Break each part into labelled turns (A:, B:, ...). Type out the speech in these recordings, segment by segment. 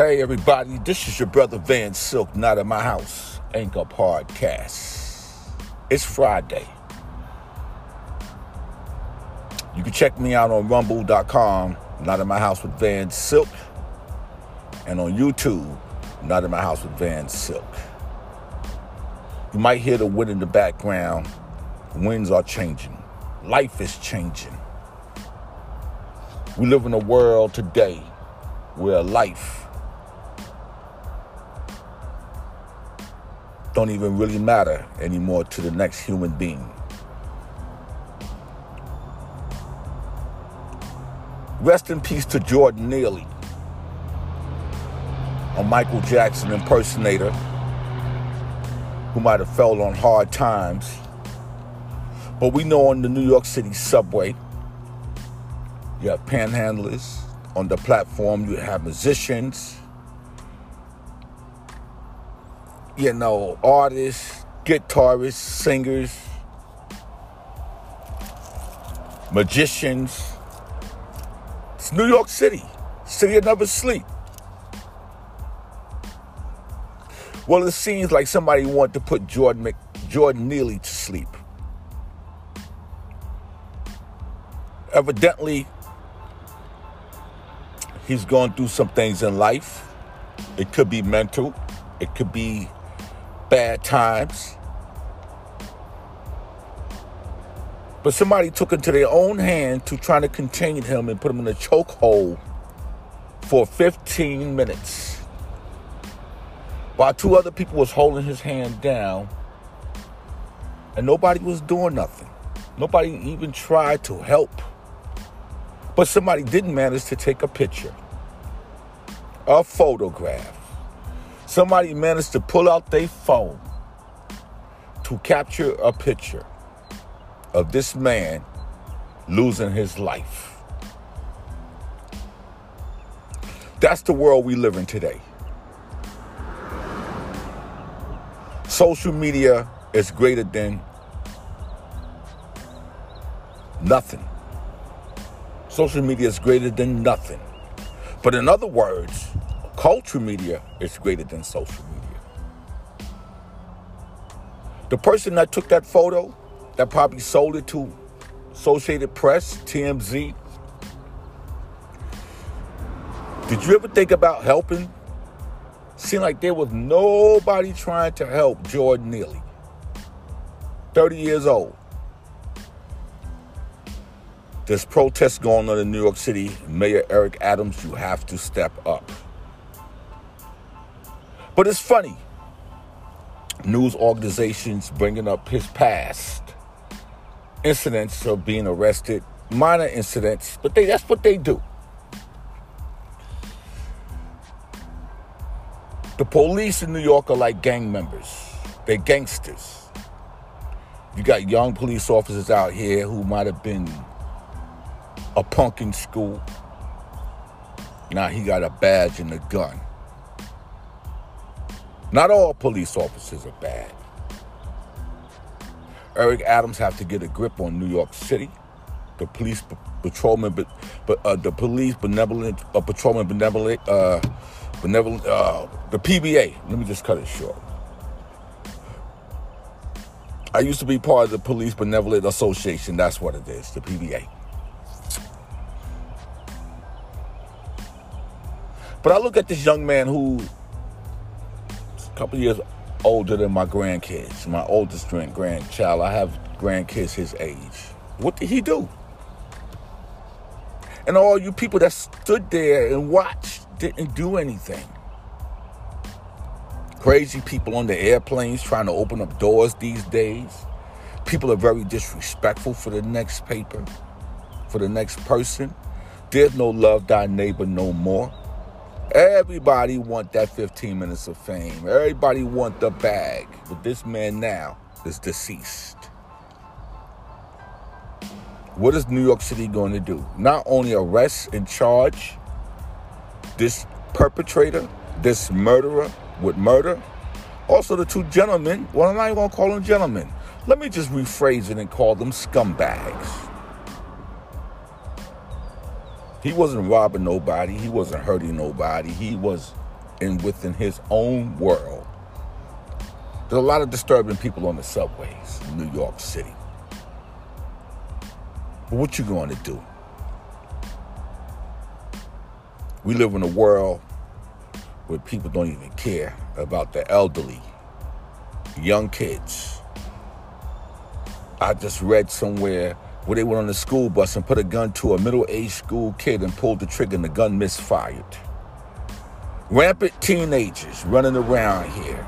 A: Hey everybody, this is your brother Van Silk, not at my house, Anchor Podcast. It's Friday. You can check me out on rumble.com, not at my house with Van Silk, and on YouTube, not at my house with Van Silk. You might hear the wind in the background. Winds are changing. Life is changing. We live in a world today where life don't even really matter anymore to the next human being. Rest in peace to Jordan Neely, a Michael Jackson impersonator who might have fell on hard times. But we know on the New York City subway, you have panhandlers. On the platform, you have musicians, you know, artists, guitarists, singers, magicians. It's New York City, city of never sleep. Well, it seems like somebody wanted to put Jordan Mc, Jordan Neely to sleep. Evidently, he's going through some things in life. It could be mental, it could be bad times. But somebody took into their own hand to try to contain him and put him in a chokehold for 15 minutes. While two other people was holding his hand down and nobody was doing nothing. Nobody even tried to help. But somebody didn't manage to take a picture, a photograph. Somebody managed to pull out their phone to capture a picture of this man losing his life. That's the world we live in today. Social media is greater than nothing. Social media is greater than nothing. But in other words, culture media is greater than social media. The person that took that photo, that probably sold it to Associated Press, TMZ, did you ever think about helping? Seemed like there was nobody trying to help Jordan Neely. 30 years old. There's protests going on in New York City. Mayor Eric Adams, you have to step up. But it's funny. News organizations bringing up his past incidents of being arrested, minor incidents, but they, that's what they do. The police in New York are like gang members. They're gangsters. You got young police officers out here who might have been a punk in school. Now he got a badge and a gun. Not all police officers are bad. Eric Adams have to get a grip on New York City. The police patrolman, but but uh, the police benevolent uh, patrolman benevolent uh, benevolent uh, the PBA. Let me just cut it short. I used to be part of the Police Benevolent Association. That's what it is, the PBA. But I look at this young man who couple years older than my grandkids, my oldest grandchild. I have grandkids his age. What did he do? And all you people that stood there and watched didn't do anything. Crazy people on the airplanes trying to open up doors these days. People are very disrespectful for the next paper, for the next person. There's no love thy neighbor no more. Everybody want that 15 minutes of fame. Everybody want the bag. But this man now is deceased. What is New York City going to do? Not only arrest and charge this perpetrator, this murderer with murder, also the two gentlemen, well, I'm not even going to call them gentlemen. Let me just rephrase it and call them scumbags. He wasn't robbing nobody. He wasn't hurting nobody. He was in within his own world. There's a lot of disturbing people on the subways in New York City. But what you going to do? We live in a world where people don't even care about the elderly, young kids. I just read somewhere where they went on the school bus and put a gun to a middle-aged school kid and pulled the trigger and the gun misfired. Rampant teenagers running around here.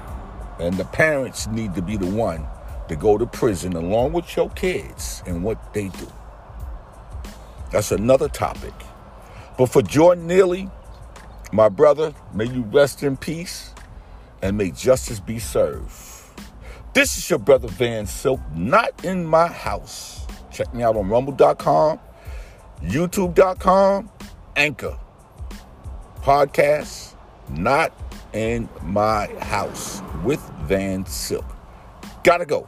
A: And the parents need to be the one to go to prison along with your kids and what they do. That's another topic. But for Jordan Neely, my brother, may you rest in peace and may justice be served. This is your brother Van Silk, not in my house. Check me out on rumble.com, youtube.com, Anchor, podcast, not in my house with Van Silk. Gotta go.